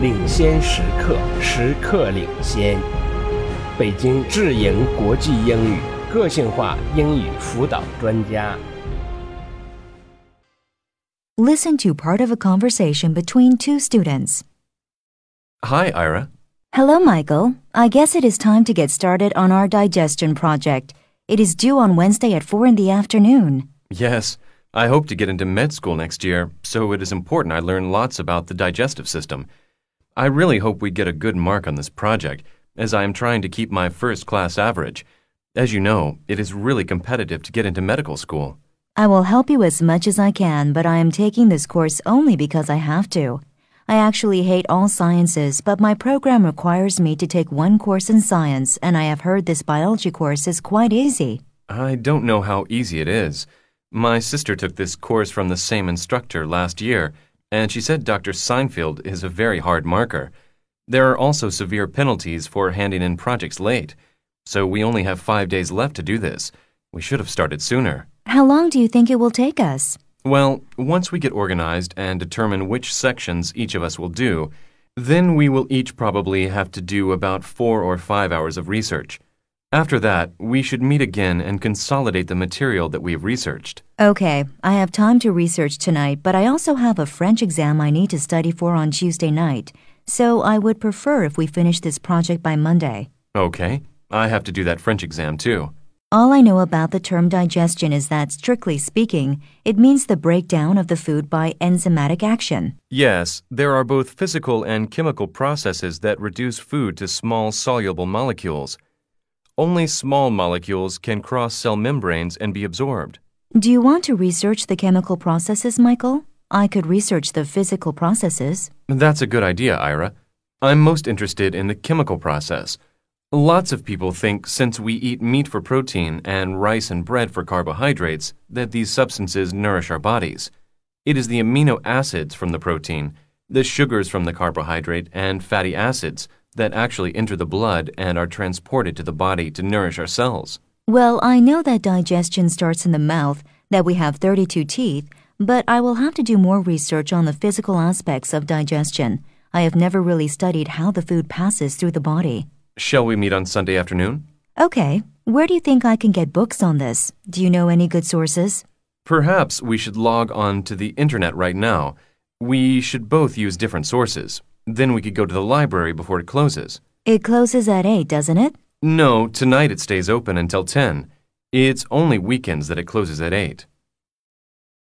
领先时刻，时刻领先。北京智盈国际英语个性化英语辅导专家。 Listen to part of a conversation between two students. Hi, Ira. Hello, Michael. I guess it is time to get started on our digestion project. It is due on Wednesday at 4 in the afternoon. Yes, I hope to get into med school next year, so it is important I learn lots about the digestive system. I really hope we get a good mark on this project, as I am trying to keep my first class average. As you know, it is really competitive to get into medical school. I will help you as much as I can, but I am taking this course only because I have to. I actually hate all sciences, but my program requires me to take one course in science, and I have heard this biology course is quite easy. I don't know how easy it is. My sister took this course from the same instructor last year, and she said Dr. Seinfeld is a very hard marker. There are also severe penalties for handing in projects late, so we only have five days left to do this. We should have started sooner. How long do you think it will take us? Well, once we get organized and determine which sections each of us will do, then we will each probably have to do about four or five hours of research. After that, we should meet again and consolidate the material that we have researched. Okay, I have time to research tonight, but I also have a French exam I need to study for on Tuesday night, so I would prefer if we finish this project by Monday. Okay, I have to do that French exam too. All I know about the term digestion is that, strictly speaking, it means the breakdown of the food by enzymatic action. Yes, there are both physical and chemical processes that reduce food to small soluble molecules. Only small molecules can cross cell membranes and be absorbed. Do you want to research the chemical processes, Michael? I could research the physical processes. That's a good idea, Ira. I'm most interested in the chemical process. Lots of people think since we eat meat for protein and rice and bread for carbohydrates, that these substances nourish our bodies. It is the amino acids from the protein, the sugars from the carbohydrate, and fatty acids that actually enter the blood and are transported to the body to nourish our cells. Well, I know that digestion starts in the mouth, that we have 32 teeth, but I will have to do more research on the physical aspects of digestion. I have never really studied how the food passes through the body. Shall we meet on Sunday afternoon? Okay, where do you think I can get books on this? Do you know any good sources? Perhaps we should log on to the internet right now. We should both use different sources. Then we could go to the library before it closes. It closes at 8, doesn't it? No, tonight it stays open until 10. It's only weekends that it closes at 8.